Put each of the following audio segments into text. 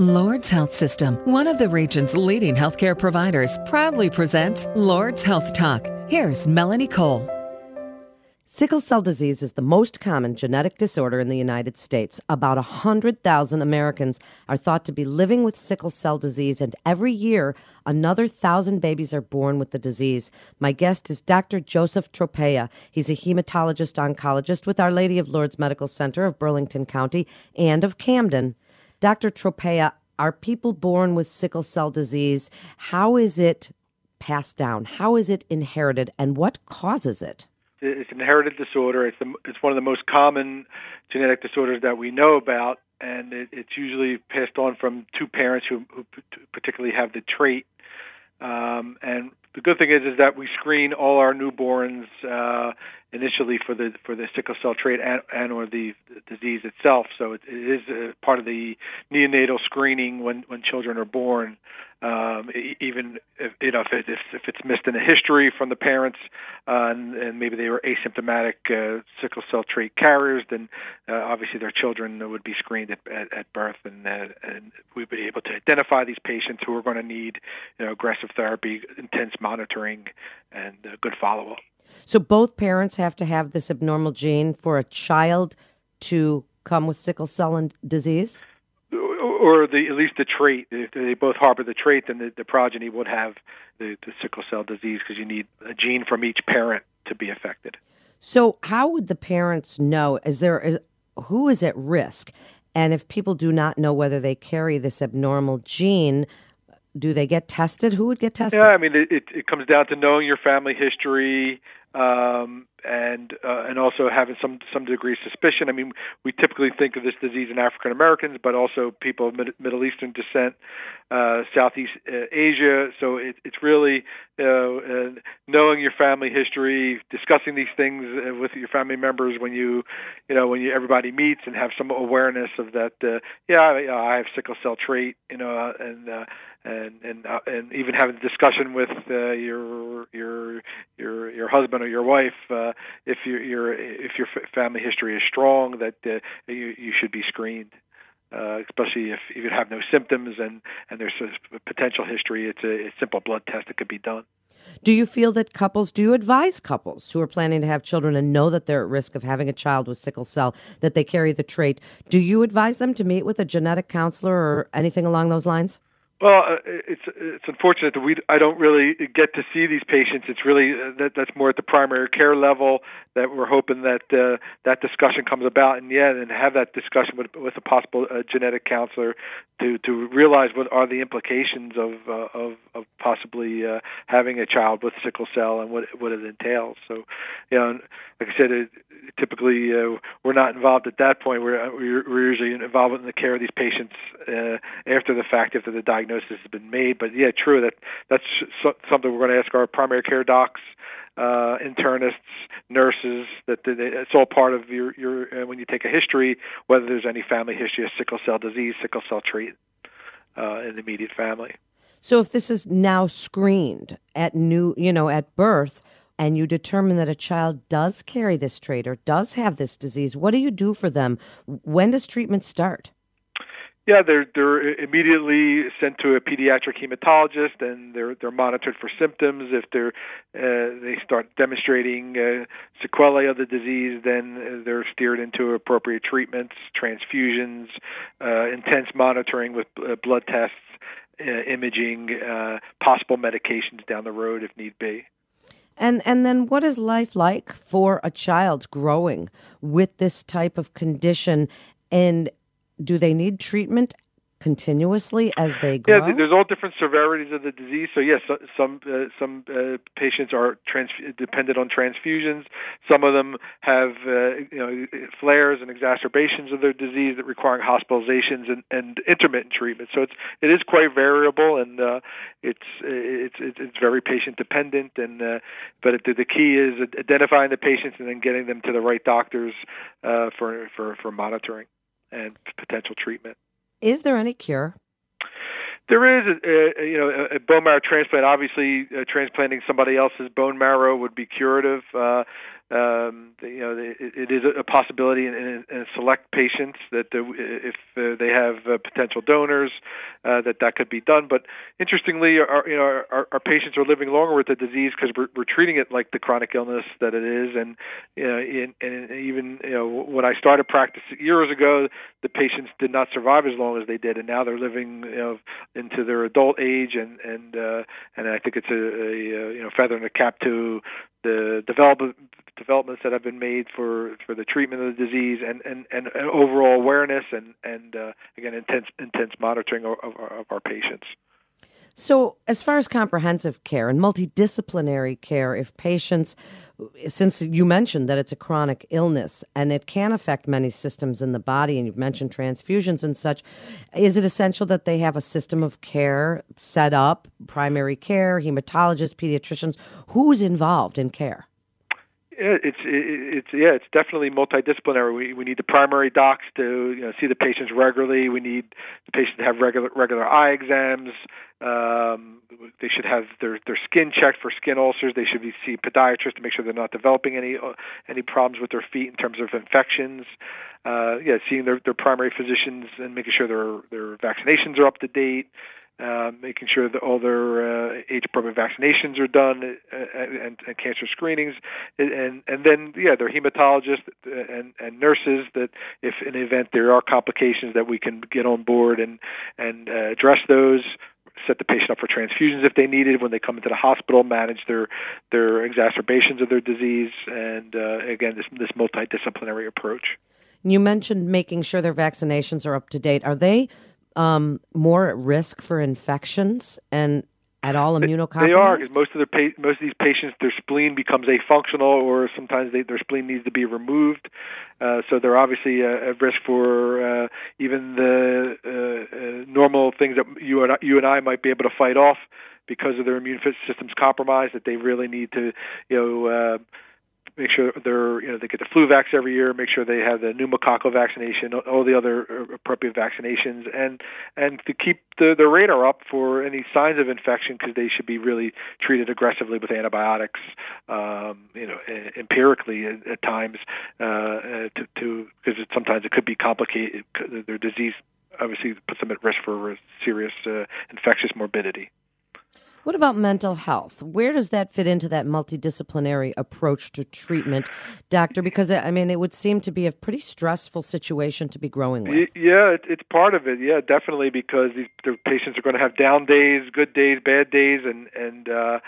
Lourdes Health System, one of the region's leading healthcare providers, proudly presents Lourdes Health Talk. Here's Melanie Cole. Sickle cell disease is the most common genetic disorder in the United States. About 100,000 Americans are thought to be living with sickle cell disease, and every year, another 1,000 babies are born with the disease. My guest is Dr. Joseph Tropea. He's a hematologist oncologist with Our Lady of Lourdes Medical Center of Burlington County and of Camden. Dr. Tropea, are people born with sickle cell disease? How is it passed down? How is it inherited? And what causes it? It's an inherited disorder. It's, the, it's one of the most common genetic disorders that we know about, and it, it's usually passed on from two parents who, who particularly have the trait. Um, and the good thing is, is that we screen all our newborns uh, initially for the for the sickle cell trait and, and or the, disease itself. So it, it is part of the neonatal screening when when children are born. Um, even if you know if, it, if if it's missed in the history from the parents uh, and, and maybe they were asymptomatic uh, sickle cell trait carriers, then uh, obviously their children would be screened at, at, at birth, and uh, and we'd be able to identify these patients who are going to need you know aggressive therapy, intense monitoring, and uh, good follow up. So both parents have to have this abnormal gene for a child to come with sickle cell disease? Or the, at least the trait. If they both harbor the trait, then the, the progeny would have the, the sickle cell disease because you need a gene from each parent to be affected. So, how would the parents know? Is there is, who is at risk? And if people do not know whether they carry this abnormal gene, do they get tested? Who would get tested? Yeah, I mean, it, it comes down to knowing your family history, um, and uh, and also having some some degree of suspicion. I mean, we typically think of this disease in African Americans, but also people of Mid- Middle Eastern descent, uh, Southeast uh, Asia. So it, it's really uh, uh, knowing your family history, discussing these things uh, with your family members when you, you know, when you everybody meets, and have some awareness of that. Uh, yeah, I, I have sickle cell trait, you know, and uh, and and uh, and even having a discussion with uh, your your your your husband or your wife uh, if your your if your family history is strong that uh, you you should be screened. Uh, especially if you have no symptoms and, and there's a potential history, it's a, a simple blood test that could be done. Do you feel that couples, do you advise couples who are planning to have children and know that they're at risk of having a child with sickle cell, that they carry the trait? Do you advise them to meet with a genetic counselor or anything along those lines? Well, uh, it's it's unfortunate that we I don't really get to see these patients. It's really uh, that that's more at the primary care level that we're hoping that uh, that discussion comes about, and yeah, and have that discussion with with a possible uh, genetic counselor to to realize what are the implications of uh, of of possibly uh, having a child with sickle cell and what what it entails. So, you know, like I said, it, typically uh, we're not involved at that point. We're we're usually involved in the care of these patients uh, after the fact, after the diagnosis has been made. But yeah, true that that's something we're going to ask our primary care docs. Uh, internists, nurses, that it's all part of your your uh, when you take a history, whether there's any family history of sickle cell disease, sickle cell trait uh, in the immediate family. So, if this is now screened at new, you know, at birth, and you determine that a child does carry this trait or does have this disease, what do you do for them? When does treatment start? Yeah, they're they're immediately sent to a pediatric hematologist, and they're they're monitored for symptoms. If they're uh, they start demonstrating uh, sequelae of the disease, then they're steered into appropriate treatments, transfusions, uh, intense monitoring with uh, blood tests, uh, imaging, uh, possible medications down the road if need be. And and then what is life like for a child growing with this type of condition and do they need treatment continuously as they grow? Yeah, there's all different severities of the disease. So yes, some uh, some uh, patients are trans- dependent on transfusions. Some of them have uh, you know flares and exacerbations of their disease that require hospitalizations and, and intermittent treatment. So it's it is quite variable and uh, it's it's it's very patient dependent. And uh, but it, the key is identifying the patients and then getting them to the right doctors uh, for for for monitoring and potential treatment. Is there any cure? There is, a, a, you know, a bone marrow transplant. Obviously, uh, transplanting somebody else's bone marrow would be curative. Uh, um, you know, it, it is a possibility in, in, in select patients that uh, if uh, they have uh, potential donors, uh, that that could be done. But interestingly, our you know our, our patients are living longer with the disease because we're, we're treating it like the chronic illness that it is, and you know, in, and even you know when I started practice years ago, the patients did not survive as long as they did, and now they're living you know into their adult age, and and uh, and I think it's a, a you know feather in the cap to the develop, developments that have been made for for the treatment of the disease and and, and, overall awareness and and uh, again intense intense monitoring of, of, of our patients. So, as far as comprehensive care and multidisciplinary care, if patients, since you mentioned that it's a chronic illness and it can affect many systems in the body, and you've mentioned transfusions and such, is it essential that they have a system of care set up, primary care, hematologists, pediatricians? Who's involved in care? It's it's yeah, it's definitely multidisciplinary. We we need the primary docs to you know see the patients regularly. We need the patient to have regular regular eye exams. Um, they should have their their skin checked for skin ulcers. They should be see podiatrists to make sure they're not developing any any problems with their feet in terms of infections. Uh, yeah, seeing their their primary physicians and making sure their their vaccinations are up to date uh, making sure that all their uh, age-appropriate vaccinations are done uh, and, and cancer screenings, and and then yeah, their hematologists and and nurses that if in the event there are complications that we can get on board and and uh, address those set the patient up for transfusions if they needed when they come into the hospital, manage their their exacerbations of their disease, and uh, again this this multidisciplinary approach. You mentioned making sure their vaccinations are up to date. Are they um, more at risk for infections and at all immunocompromised? They are because most of their pa- most of these patients, their spleen becomes afunctional, or sometimes they, their spleen needs to be removed. Uh, so they're obviously uh, at risk for uh, even the uh, uh, normal things that you and I, you and I might be able to fight off because of their immune system's compromised. That they really need to, you know uh, make sure they're you know they get the flu vax every year, make sure they have the pneumococcal vaccination, all the other uh, appropriate vaccinations, and and to keep the, the radar up for any signs of infection because they should be really treated aggressively with antibiotics, um, you know, empirically at, at times uh, uh to because sometimes it could be complicated. Their disease obviously puts them at risk for serious uh, infectious morbidity. What about mental health? Where does that fit into that multidisciplinary approach to treatment, doctor? Because I mean, it would seem to be a pretty stressful situation to be growing with. Yeah, it's part of it. Yeah, definitely, because these the patients are going to have down days, good days, bad days, and and uh,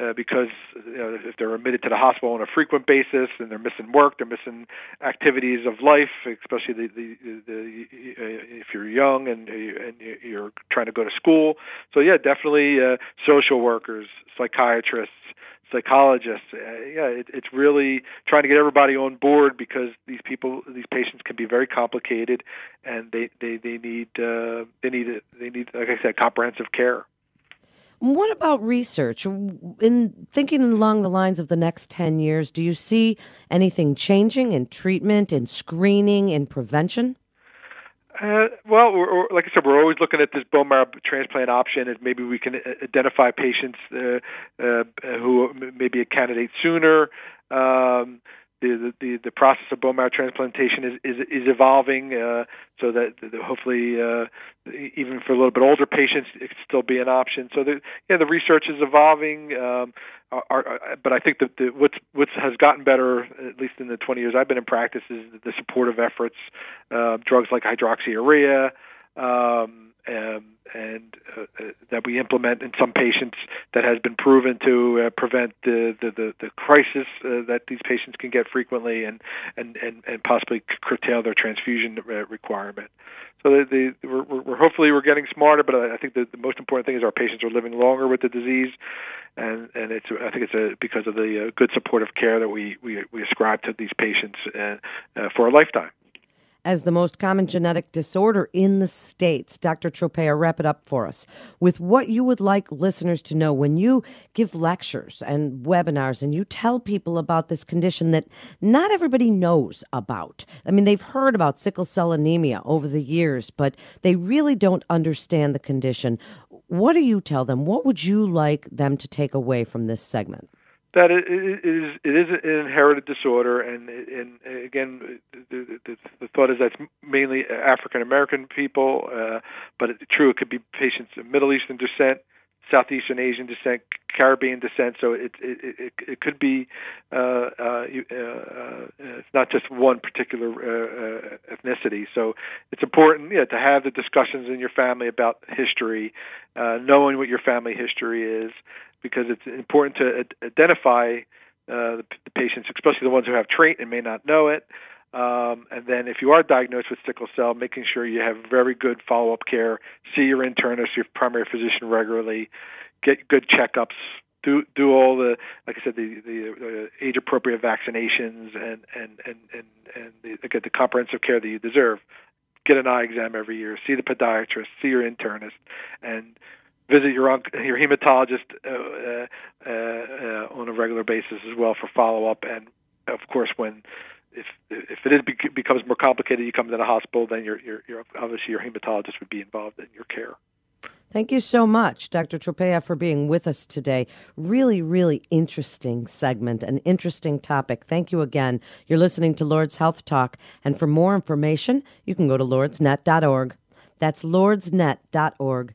uh, because you know, if they're admitted to the hospital on a frequent basis and they're missing work, they're missing activities of life, especially the, the, the, uh, if you're young and and you're trying to go to school. So yeah, definitely uh, social workers, psychiatrists, psychologists. Uh, yeah, it, it's really trying to get everybody on board because these people, these patients, can be very complicated, and they they they need uh, they need they need like I said, comprehensive care. What about research? In thinking along the lines of the next 10 years, do you see anything changing in treatment, in screening, in prevention? Uh, well, we're, like I said, we're always looking at this bone marrow transplant option, and maybe we can uh, identify patients uh, uh, who may be a candidate sooner. Um, the, the the process of bone marrow transplantation is is, is evolving, uh, so that, that hopefully uh, even for a little bit older patients it can still be an option. So the yeah the research is evolving, um, are, are, but I think that the, what's what's has gotten better at least in the 20 years I've been in practice is the supportive efforts, uh, drugs like hydroxyurea. Um, um, and uh, uh, that we implement in some patients that has been proven to uh, prevent the the, the, the crisis uh, that these patients can get frequently and and and, and possibly curtail their transfusion uh, requirement. So the, the, we're, we're hopefully we're getting smarter, but I think the, the most important thing is our patients are living longer with the disease, and and it's I think it's a, because of the uh, good supportive care that we we, we ascribe to these patients uh, uh, for a lifetime as the most common genetic disorder in the states. Dr. Tropea, wrap it up for us with what you would like listeners to know when you give lectures and webinars and you tell people about this condition that not everybody knows about. I mean, they've heard about sickle cell anemia over the years, but they really don't understand the condition. What do you tell them? What would you like them to take away from this segment? That it, it is it is an inherited disorder, and and again, the, the, the thought is that's mainly African American people, uh, but it's true it could be patients of Middle Eastern descent, Southeastern Asian descent, Caribbean descent. So it it it, it could be uh, uh, uh, uh, it's not just one particular uh, ethnicity. So it's important, yeah, to have the discussions in your family about history, knowing what your family history is because it's important to identify uh, the, the, patients, especially the ones who have trait and may not know it. Um, and then, if you are diagnosed with sickle cell, making sure you have very good follow up care, see your internist, your primary physician regularly, get good checkups, do do all the like I said the the age appropriate vaccinations and and and and and the, get the comprehensive care that you deserve. Get an eye exam every year. See the podiatrist. See your internist, and visit your your hematologist uh, uh, uh, on a regular basis as well for follow up. And of course, when if if it is becomes more complicated, you come to the hospital, then your your, your obviously your hematologist would be involved in your care. Thank you so much, Dr. Tropea, for being with us today. Really, really interesting segment, an interesting topic. Thank you again. You're listening to Lourdes Health Talk, and for more information, you can go to lourdesnet.org. That's lourdesnet.org.